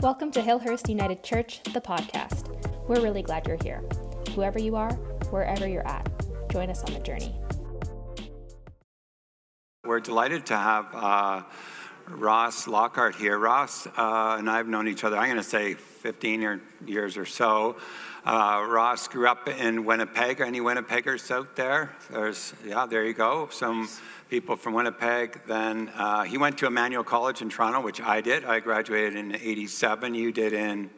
Welcome to Hillhurst United Church, the podcast. We're really glad you're here. Whoever you are, wherever you're at, join us on the journey. We're delighted to have uh, Ross Lockhart here. Ross uh, and I have known each other, I'm going to say 15 or years or so. Uh, Ross grew up in Winnipeg. Any Winnipeggers out there? There's, yeah, there you go. Some people from Winnipeg. Then uh, he went to Emmanuel College in Toronto, which I did. I graduated in 87. You did in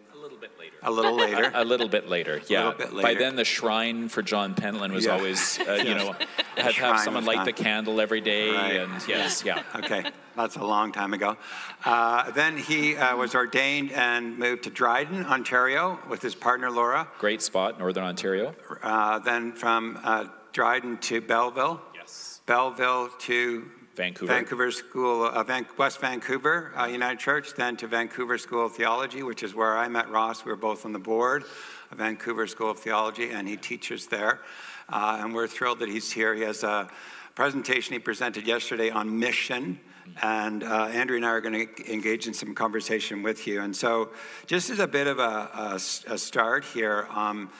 a little later. A little bit later, yeah. bit later. By then, the shrine for John Pentland was Yeah. always, uh, you know, had to have someone light gone. the candle every day, Right. and yes, yeah. Okay, that's a long time ago. Uh, then he uh, was ordained and moved to Dryden, Ontario, with his partner Laura. Great spot, Northern Ontario. Uh, then from uh, Dryden to Belleville. Yes. Belleville to Vancouver. Vancouver School, uh, Van- West Vancouver uh, United Church, then to Vancouver School of Theology, which is where I met Ross. We were both on the board of Vancouver School of Theology, and he teaches there. Uh, and we're thrilled that he's here. He has a presentation he presented yesterday on mission. And uh, Andrea and I are going to engage in some conversation with you. And so, just as a bit of a start here, um,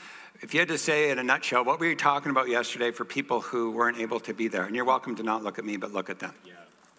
if you had to say in a nutshell, what were you talking about yesterday for people who weren't able to be there? And you're welcome to not look at me, but look at them.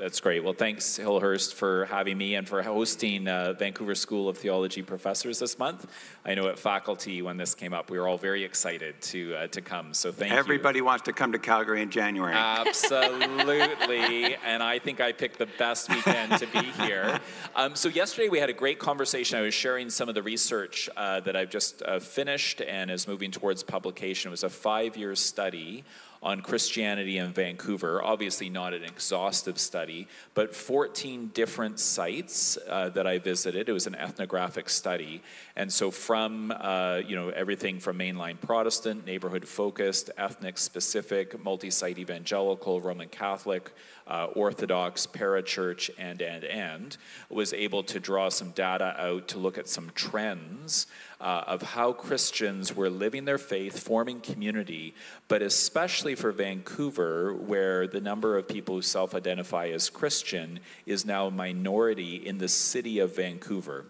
That's great. Well, thanks, Hillhurst, for having me and for hosting uh, Vancouver School of Theology professors this month. I know at faculty, when this came up, we were all very excited to, uh, to come. So thank you. Everybody wants to come to Calgary in January. Absolutely. and I think I picked the best weekend to be here. Um, so, yesterday we had a great conversation. I was sharing some of the research uh, that I've just uh, finished and is moving towards publication. It was a five year study on Christianity in Vancouver. Obviously, not an exhaustive study, but 14 different sites uh, that I visited. It was an ethnographic study. And so, from uh, you know everything from mainline Protestant, neighborhood focused, ethnic specific, multi site evangelical, Roman Catholic, uh, Orthodox, parachurch, and, and, and, was able to draw some data out to look at some trends uh, of how Christians were living their faith, forming community, but especially for Vancouver, where the number of people who self identify as Christian is now a minority in the city of Vancouver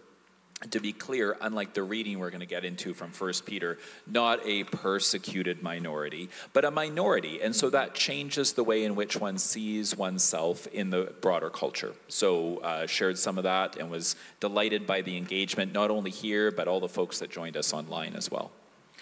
to be clear, unlike the reading we're going to get into from 1 Peter, not a persecuted minority, but a minority. And so that changes the way in which one sees oneself in the broader culture. So, uh, shared some of that and was delighted by the engagement, not only here, but all the folks that joined us online as well.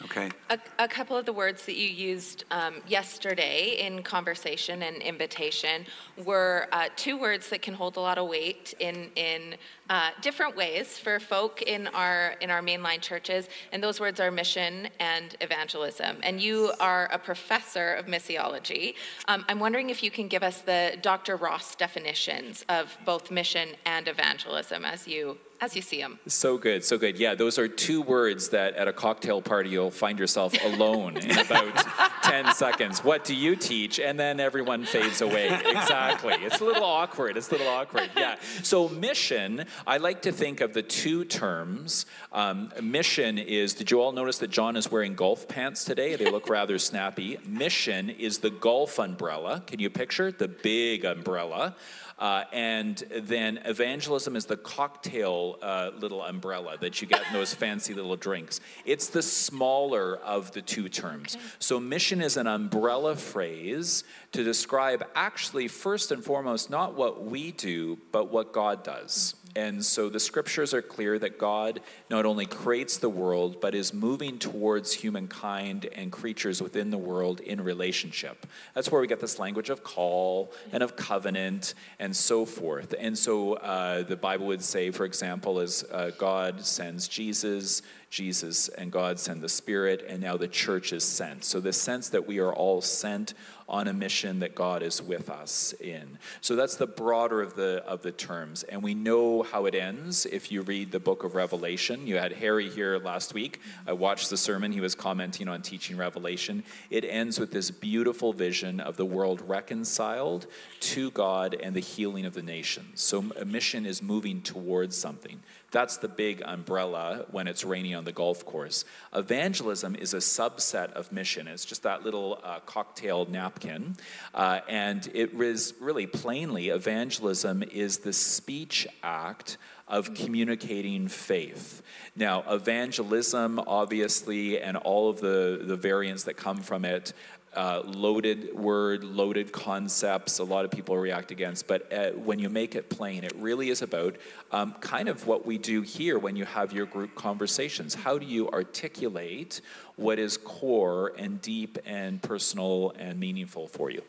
Okay. A, a couple of the words that you used um, yesterday in conversation and invitation were uh, two words that can hold a lot of weight in in uh, different ways for folk in our in our mainline churches, and those words are mission and evangelism. And you are a professor of missiology. Um, I'm wondering if you can give us the Dr. Ross definitions of both mission and evangelism as you as you see them. So good, so good. Yeah, those are two words that at a cocktail party you'll find yourself alone in about 10 seconds. What do you teach? And then everyone fades away. Exactly. It's a little awkward. It's a little awkward. Yeah. So, mission, I like to think of the two terms. Um, mission is, did you all notice that John is wearing golf pants today? They look rather snappy. Mission is the golf umbrella. Can you picture the big umbrella? Uh, and then evangelism is the cocktail uh, little umbrella that you get in those fancy little drinks. It's the smaller of the two terms. So, mission is an umbrella phrase to describe actually, first and foremost, not what we do, but what God does. And so the scriptures are clear that God not only creates the world, but is moving towards humankind and creatures within the world in relationship. That's where we get this language of call and of covenant and so forth. And so uh, the Bible would say, for example, as uh, God sends Jesus, Jesus and God send the Spirit, and now the church is sent. So the sense that we are all sent on a mission that God is with us in. So that's the broader of the of the terms. And we know how it ends if you read the book of Revelation. You had Harry here last week. I watched the sermon. He was commenting on teaching Revelation. It ends with this beautiful vision of the world reconciled to God and the healing of the nations. So a mission is moving towards something. That's the big umbrella when it's raining on on the golf course. Evangelism is a subset of mission. It's just that little uh, cocktail napkin. Uh, and it is really plainly, evangelism is the speech act of communicating faith. Now, evangelism, obviously, and all of the, the variants that come from it, uh, loaded word, loaded concepts, a lot of people react against. But uh, when you make it plain, it really is about um, kind of what we do here when you have your group conversations. How do you articulate what is core and deep and personal and meaningful for you?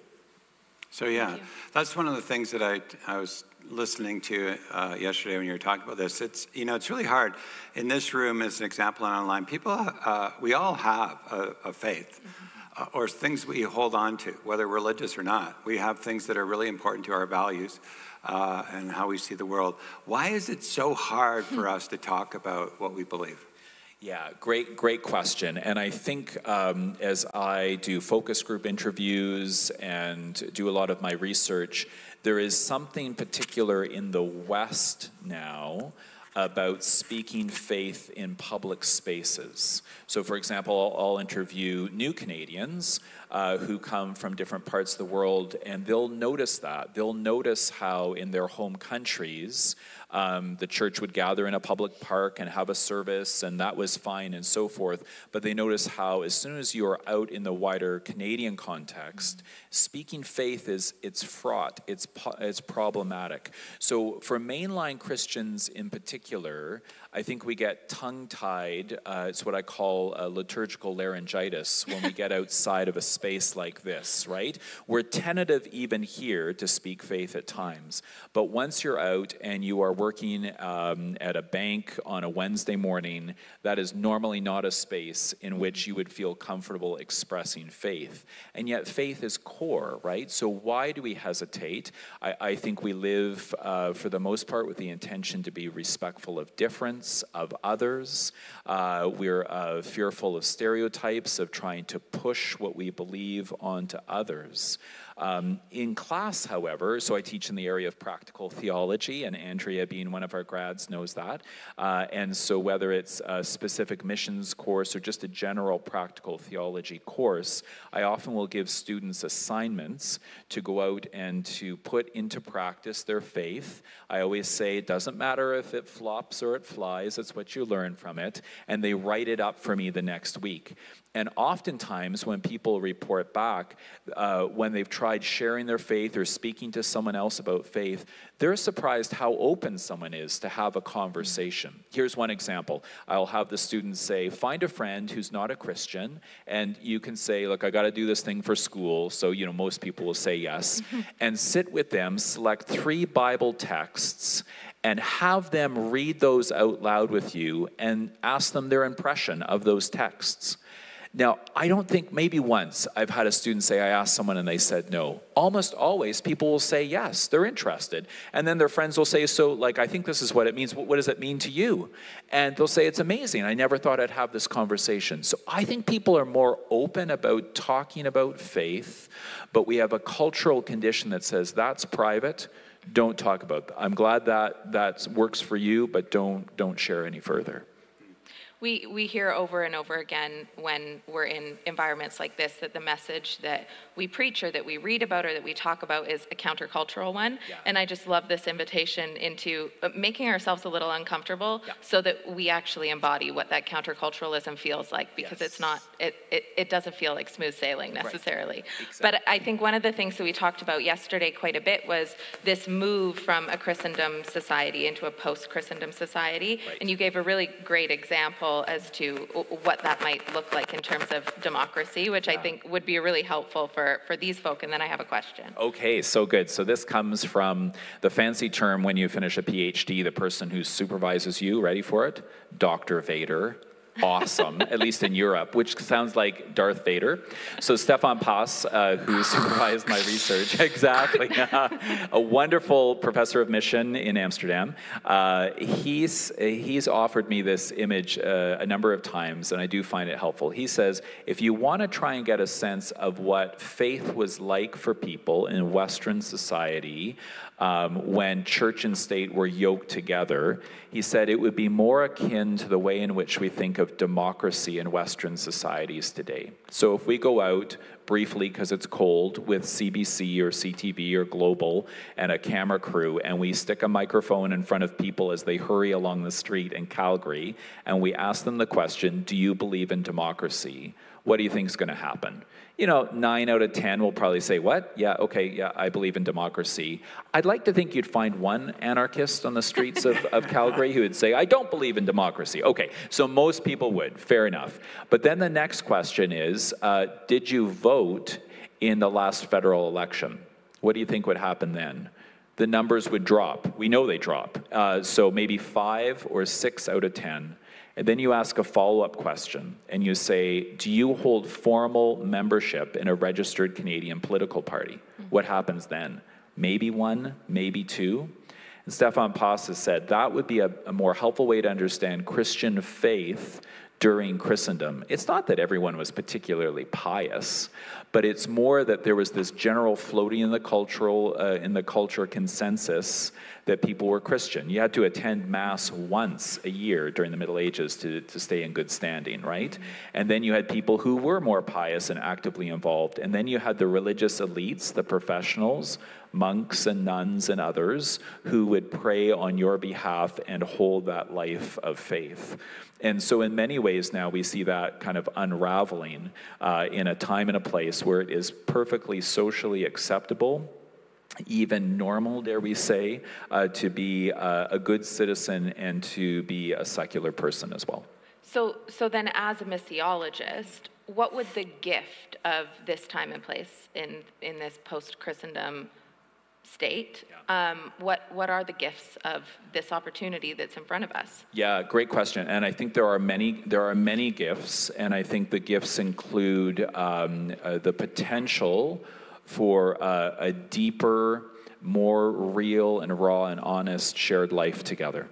So, yeah, that's one of the things that I, I was listening to uh, yesterday when you were talking about this. It's you know it's really hard in this room as an example and online. People, uh, we all have a, a faith. Mm-hmm. Uh, or things we hold on to, whether religious or not. We have things that are really important to our values uh, and how we see the world. Why is it so hard for us to talk about what we believe? Yeah, great, great question. And I think um, as I do focus group interviews and do a lot of my research, there is something particular in the West now about speaking faith in public spaces. So, for example, I'll, interview new Canadians uh, who come from different parts of the world, and they'll notice that. They'll notice how in their home countries, um, the church would gather in a public park and have a service, and that was fine and so forth. But they notice how, as soon as you are out in the wider Canadian context, speaking faith is it's fraught, it's it's problematic. So for mainline Christians in particular, I think we get tongue tied. Uh, it's what I call a liturgical laryngitis when we get outside of a space like this, right? We're tentative even here to speak faith at times. But once you're out and you are working um, at a bank on a Wednesday morning, that is normally not a space in which you would feel comfortable expressing faith. And yet, faith is core, right? So, why do we hesitate? I, I think we live, uh, for the most part, with the intention to be respectful of difference of others. Uh, we're uh, fearful of stereotypes, of trying to push what we believe onto others. Um, in class, however, so I teach in the area of practical theology, and Andrea, being one of our grads, knows that. Uh, and so, whether it's a specific missions course or just a general practical theology course, I often will give students assignments to go out and to put into practice their faith. I always say it doesn't matter if it flops or it flies, it's what you learn from it. And they write it up for me the next week. And oftentimes, when people report back, uh, when they've tried sharing their faith or speaking to someone else about faith, they're surprised how open someone is to have a conversation. Here's one example I'll have the students say, Find a friend who's not a Christian, and you can say, Look, I got to do this thing for school. So, you know, most people will say yes. and sit with them, select three Bible texts, and have them read those out loud with you and ask them their impression of those texts. Now, I don't think maybe once I've had a student say, I asked someone and they said no. Almost always, people will say yes, they're interested. And then their friends will say, So, like, I think this is what it means. What does it mean to you? And they'll say, It's amazing. I never thought I'd have this conversation. So, I think people are more open about talking about faith, but we have a cultural condition that says that's private don't talk about that. I'm glad that that works for you, but don't don't share any further. We, we hear over and over again when we're in environments like this that the message that we preach or that we read about or that we talk about is a countercultural one. Yeah. And I just love this invitation into uh, making ourselves a little uncomfortable yeah. so that we actually embody what that counterculturalism feels like because yes. it's not, it, it, it doesn't feel like smooth sailing necessarily. Right. Exactly. But I think one of the things that we talked about yesterday quite a bit was this move from a Christendom society into a post Christendom society. Right. And you gave a really great example as to what that might look like in terms of democracy, which I think would be really helpful for, for these folk. And then I have a question. Okay, so good. So this comes from the fancy term when you finish a PhD, the person who supervises you, ready for it? Dr. Vader awesome, at least in Europe, which sounds like Darth Vader. So Stefan Paas, uh, who supervised my research, exactly, a wonderful professor of mission in Amsterdam. Uh, he's he's offered me this image uh, a number of times, and I do find it helpful. He says, if you want to try and get a sense of what faith was like for people in Western society um, when church and state were yoked together, he said it would be more akin to the way in which we think of democracy in Western societies today. So if we go out briefly because it's cold with CBC or CTV or Global and a camera crew, and we stick a microphone in front of people as they hurry along the street in Calgary, and we ask them the question, Do you believe in democracy? What do you think is going to happen? you know, nine out of 10 will probably say, What? Yeah, okay, yeah, I believe in democracy. I'd like to think you'd find one anarchist on the streets of, of Calgary who would say, I don't believe in democracy. Okay, so most people would, fair enough. But then the next question is uh, Did you vote in the last federal election? What do you think would happen then? The numbers would drop. We know they drop. Uh, so maybe five or six out of 10 and then you ask a follow up question and you say, Do you hold formal membership in a registered Canadian political party? Mm-hmm. What happens then? Maybe one, maybe two. And Stefan Paas said that would be a, a more helpful way to understand Christian faith during Christendom. It's not that everyone was particularly pious, but it's more that there was this general floating in the cultural uh, in the culture consensus that people were Christian. You had to attend Mass once a year during the Middle Ages to, to stay in good standing, right? And then you had people who were more pious and actively involved. And then you had the religious elites, the professionals, monks and nuns and others who would pray on your behalf and hold that life of faith. And so, in many ways, now we see that kind of unraveling uh, in a time and a place where it is perfectly socially acceptable even normal, dare we say, uh, to be uh, a good citizen and to be a secular person as well. So, so then, as a missiologist, what would the gift of this time and place in in this post Christendom state? Yeah. Um, what what are the gifts of this opportunity that's in front of us? Yeah, great question. And I think there are many there are many gifts, and I think the gifts include um, uh, the potential for uh, a deeper, more real and raw and honest shared life together.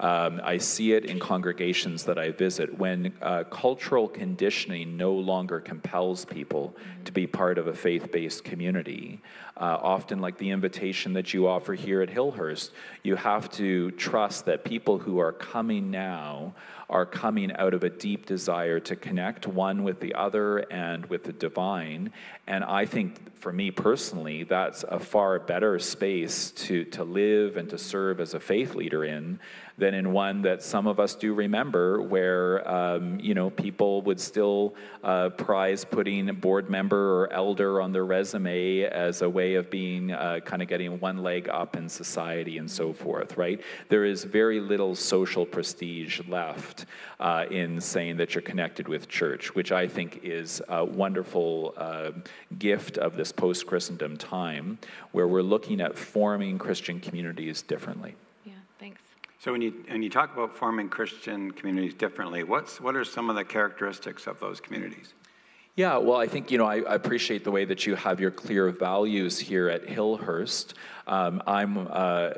Um, I see it in congregations that I visit when uh, cultural conditioning no longer compels people to be part of a faith based community. Uh, often, like the invitation that you offer here at Hillhurst, you have to trust that people who are coming now are coming out of a deep desire to connect one with the other and with the divine. And I think for me personally, that's a far better space to, to live and to serve as a faith leader in than in one that some of us do remember, where um, you know people would still uh, prize putting board member or elder on their resume as a way of being uh, kind of getting one leg up in society and so forth. Right? There is very little social prestige left uh, in saying that you're connected with church, which I think is a wonderful uh, gift of this post Christendom time, where we're looking at forming Christian communities differently. So when you, and you talk about forming Christian communities differently, what's, what are some of the characteristics of those communities? Yeah, well, I think, you know, I, I, appreciate the way that you have your clear values here at Hillhurst. Um, I'm, uh,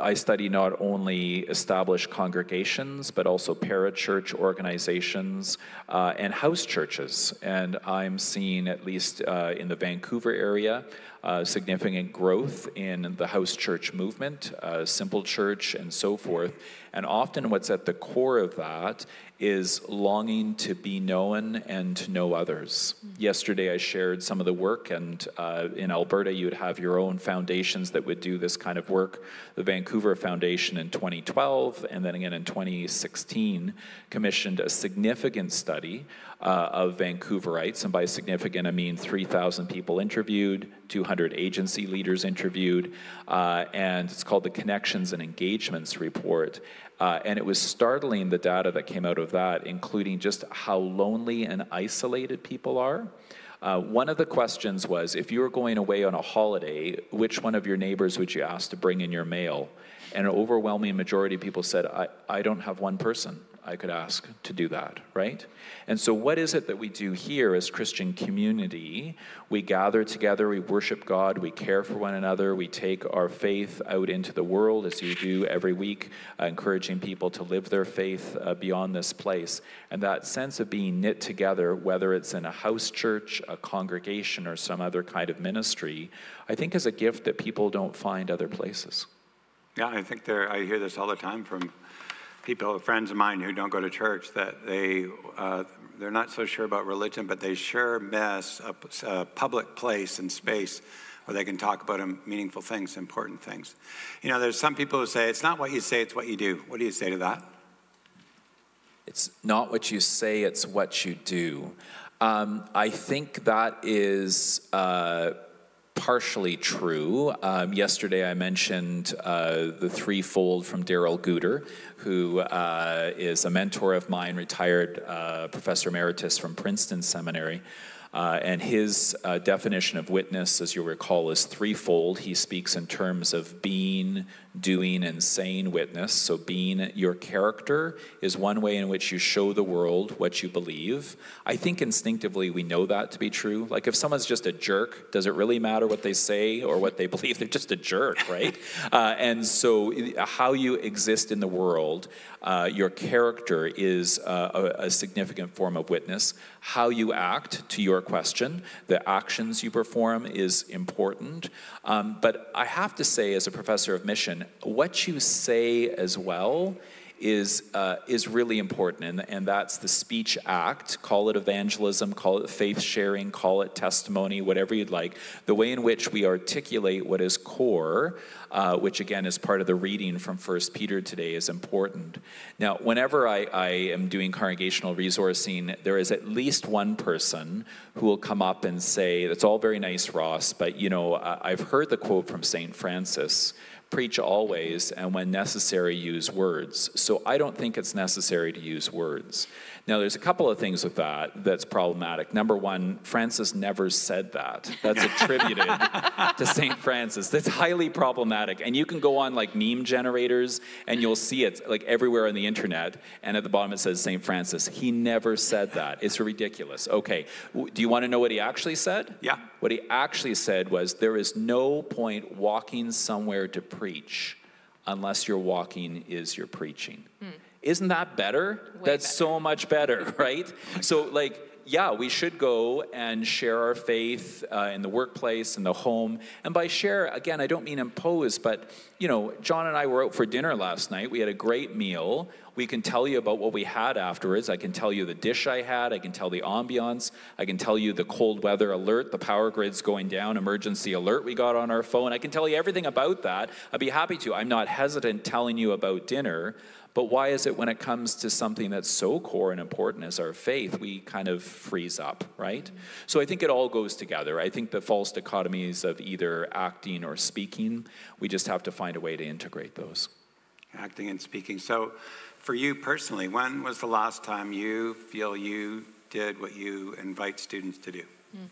I study not only established congregations, but also parachurch organizations uh, and house churches. And I'm seeing, at least uh, in the Vancouver area, uh, significant growth in the house church movement, uh, simple church, and so forth. And often, what's at the core of that is longing to be known and to know others. Mm-hmm. Yesterday, I shared some of the work, and uh, in Alberta, you would have your own foundations that would do this kind of work. The Vancouver Foundation in 2012, and then again in 2016, commissioned a significant study uh, of Vancouverites, and by significant, I mean 3,000 people interviewed, 200 agency leaders interviewed, uh, and it's called the Connections and Engagements Report. Uh, and it was startling the data that came out of that, including just how lonely and isolated people are. Uh, one of the questions was if you were going away on a holiday, which one of your neighbors would you ask to bring in your mail? And an overwhelming majority of people said, I, I don't have one person. I could ask to do that, right? And so, what is it that we do here as Christian community? We gather together, we worship God, we care for one another, we take our faith out into the world, as you do every week, uh, encouraging people to live their faith uh, beyond this place. And that sense of being knit together, whether it's in a house church, a congregation, or some other kind of ministry, I think is a gift that people don't find other places. Yeah, I think there, I hear this all the time from people, friends of mine who don't go to church, that they uh, they're not so sure about religion, but they sure miss a, a public place and space where they can talk about meaningful things, important things. You know, there's some people who say it's not what you say, it's what you do. What do you say to that? It's not what you say, it's what you do. Um, I think that is. Uh, partially true. Um, yesterday I mentioned uh, the threefold from Darrell Guder, who uh, is a mentor of mine, retired uh, professor emeritus from Princeton Seminary. Uh, and his uh, definition of witness, as you'll recall, is threefold. He speaks in terms of being, doing, and saying witness. So, being your character is one way in which you show the world what you believe. I think instinctively we know that to be true. Like, if someone's just a jerk, does it really matter what they say or what they believe? They're just a jerk, right? uh, and so, how you exist in the world, uh, your character is uh, a, a significant form of witness. How you act to your your question. The actions you perform is important. Um, but I have to say, as a professor of mission, what you say as well is, uh, is really important, and, and that's the speech act. Call it evangelism, call it faith sharing, call it testimony, whatever you'd like. The way in which we articulate what is core, uh, which again is part of the reading from First Peter today, is important. Now, whenever I, I am doing congregational resourcing, there is at least one person who will come up and say, "That's all very nice, Ross, but you know, I've heard the quote from Saint Francis." Preach always, and when necessary, use words. So I don't think it's necessary to use words. Now, there's a couple of things with that that's problematic. Number one, Francis never said that. That's attributed to St. Francis. That's highly problematic. And you can go on like meme generators and you'll see it like everywhere on the internet. And at the bottom it says St. Francis. He never said that. It's ridiculous. Okay. Do you want to know what he actually said? Yeah. What he actually said was there is no point walking somewhere to preach unless your walking is your preaching. Hmm. Isn't that better? Way That's better. so much better, right? so, like, yeah, we should go and share our faith uh, in the workplace, in the home. And by share, again, I don't mean impose, but, you know, John and I were out for dinner last night. We had a great meal. We can tell you about what we had afterwards. I can tell you the dish I had. I can tell the ambiance. I can tell you the cold weather alert, the power grid's going down, emergency alert we got on our phone. I can tell you everything about that. I'd be happy to. I'm not hesitant telling you about dinner. But why is it when it comes to something that's so core and important as our faith, we kind of freeze up, right? So I think it all goes together. I think the false dichotomies of either acting or speaking, we just have to find a way to integrate those. Acting and speaking. So for you personally, when was the last time you feel you did what you invite students to do? Mm.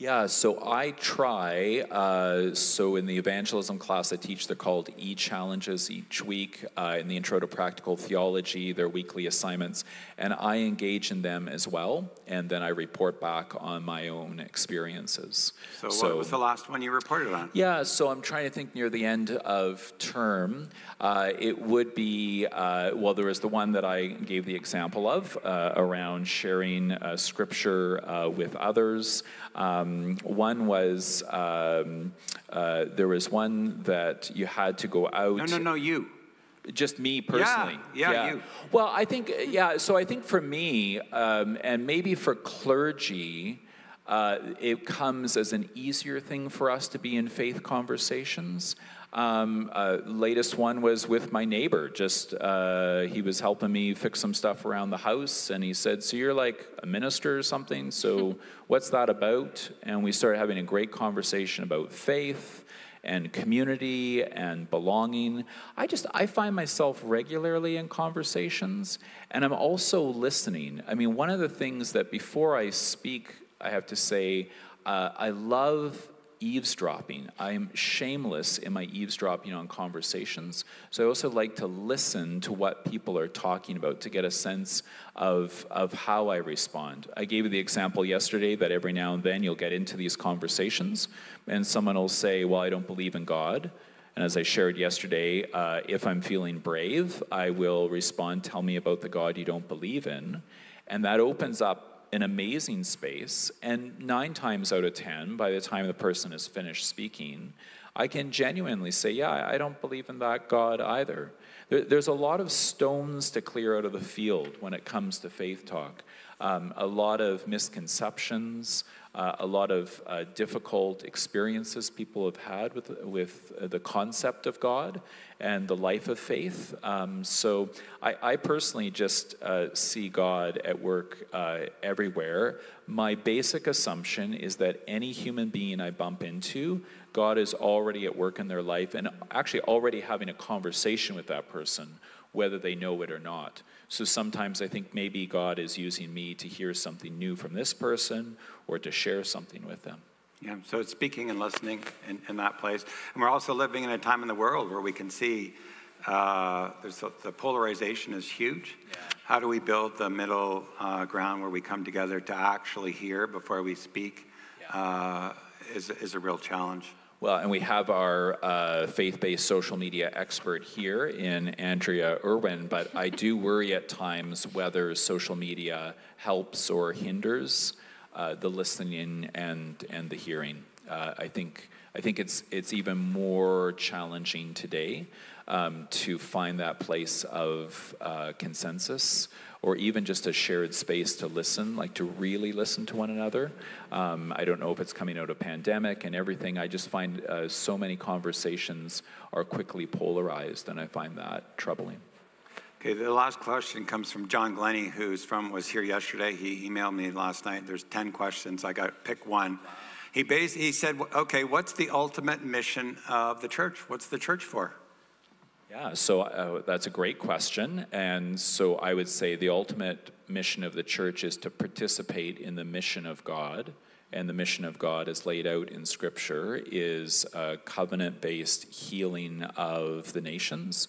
Yeah, so I try. Uh, so in the evangelism class I teach, they're called E challenges each week. Uh, in the Intro to Practical Theology, they're weekly assignments, and I engage in them as well. And then I report back on my own experiences. So, so what was the last one you reported on? Yeah, so I'm trying to think near the end of term. Uh, it would be uh, well, there was the one that I gave the example of uh, around sharing uh, scripture with others. Um, one was um, uh, there was one that you had to go out. No, no, no, you. Just me personally. Yeah, yeah, yeah. you. Well, I think, yeah, so I think for me, um, and maybe for clergy, uh, it comes as an easier thing for us to be in faith conversations. Um, uh, latest one was with my neighbor. Just uh, he was helping me fix some stuff around the house, and he said, "So you're like a minister or something? So what's that about?" And we started having a great conversation about faith and community and belonging. I just I find myself regularly in conversations, and I'm also listening. I mean, one of the things that before I speak, I have to say, uh, I love eavesdropping. I'm shameless in my eavesdropping on conversations. So I also like to listen to what people are talking about to get a sense of, of how I respond. I gave you the example yesterday that every now and then you'll get into these conversations and someone will say, Well, I don't believe in God. And as I shared yesterday, uh, if I'm feeling brave, I will respond, Tell me about the God you don't believe in. And that opens up an amazing space, and nine times out of ten, by the time the person is finished speaking, I can genuinely say, Yeah, I don't believe in that God either. there, there's a lot of stones to clear out of the field when it comes to faith talk. Um, a lot of misconceptions, uh, a lot of uh, difficult experiences people have had with, with uh, the concept of God and the life of faith. Um, so I, I, personally just uh, see God at work uh, everywhere. My basic assumption is that any human being I bump into, God is already at work in their life and actually already having a conversation with that person, whether they know it or not. So sometimes I think maybe God is using me to hear something new from this person or to share something with them. Yeah, so it's speaking and listening in, in that place. And we're also living in a time in the world where we can see uh, a, the polarization is huge. Yeah. How do we build the middle uh, ground where we come together to actually hear before we speak yeah. uh, is, is a real challenge. Well, and we have our uh, faith based social media expert here in Andrea Irwin, but I do worry at times whether social media helps or hinders uh, the listening and, and the hearing. Uh, I, think, I think it's, it's even more challenging today um, to find that place of uh, consensus or even just a shared space to listen, like to really listen to one another. Um, I don't know if it's coming out of pandemic and everything. I just find uh, so many conversations are quickly polarized, and I find that troubling. Okay, the last question comes from John Glennie, who's from was here yesterday. He emailed me last night. There's ten questions. I got pick one. He he said, "Okay, what's the ultimate mission of the church? What's the church for?" Yeah, so uh, that's a great question. And so I would say the ultimate mission of the church is to participate in the mission of God. And the mission of God, as laid out in Scripture, is a covenant based healing of the nations,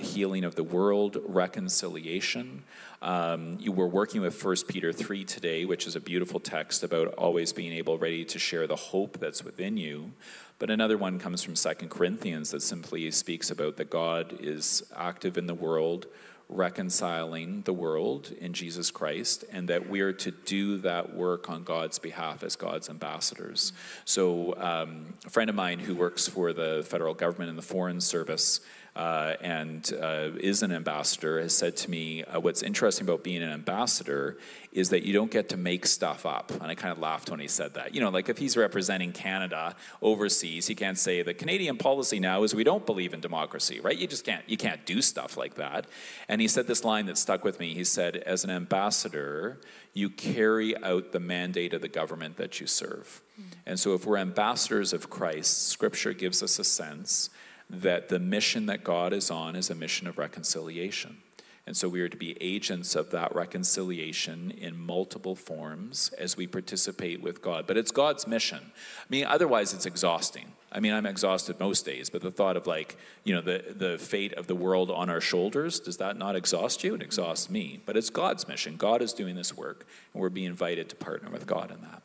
healing of the world, reconciliation. Um, you were working with 1 Peter 3 today, which is a beautiful text about always being able, ready to share the hope that's within you. But another one comes from Second Corinthians that simply speaks about that God is active in the world, reconciling the world in Jesus Christ, and that we're to do that work on God's behalf as God's ambassadors. So, um, a friend of mine who works for the federal government in the Foreign Service uh, and uh, is an ambassador has said to me, uh, What's interesting about being an ambassador is that you don't get to make stuff up. And I kind of laughed when he said that. You know, like if he's representing Canada overseas, he can't say the Canadian policy now is we don't believe in democracy, right? You just can't, you can't do stuff like that. And he said this line that stuck with me. He said, As an ambassador, you carry out the mandate of the government that you serve. Mm. And so if we're ambassadors of Christ, Scripture gives us a sense that the mission that God is on is a mission of reconciliation. And so we are to be agents of that reconciliation in multiple forms as we participate with God. But it's God's mission. I mean, otherwise it's exhausting. I mean, I'm exhausted most days, but the thought of like, you know, the, the fate of the world on our shoulders, does that not exhaust you? It exhausts me. But it's God's mission. God is doing this work, and we're being invited to partner with God in that.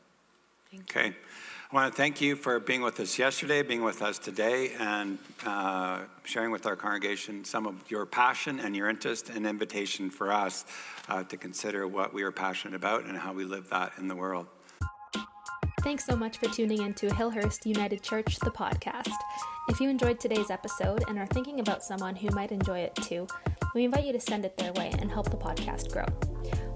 Okay. I want to thank you for being with us yesterday, being with us today, and uh, sharing with our congregation some of your passion and your interest and invitation for us uh, to consider what we are passionate about and how we live that in the world. Thanks so much for tuning in to Hillhurst United Church, the podcast. If you enjoyed today's episode and are thinking about someone who might enjoy it too, we invite you to send it their way and help the podcast grow.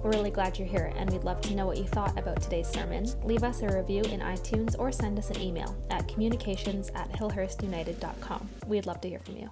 We're really glad you're here, and we'd love to know what you thought about today's sermon. Leave us a review in iTunes or send us an email at communications at hillhurstunited.com. We'd love to hear from you.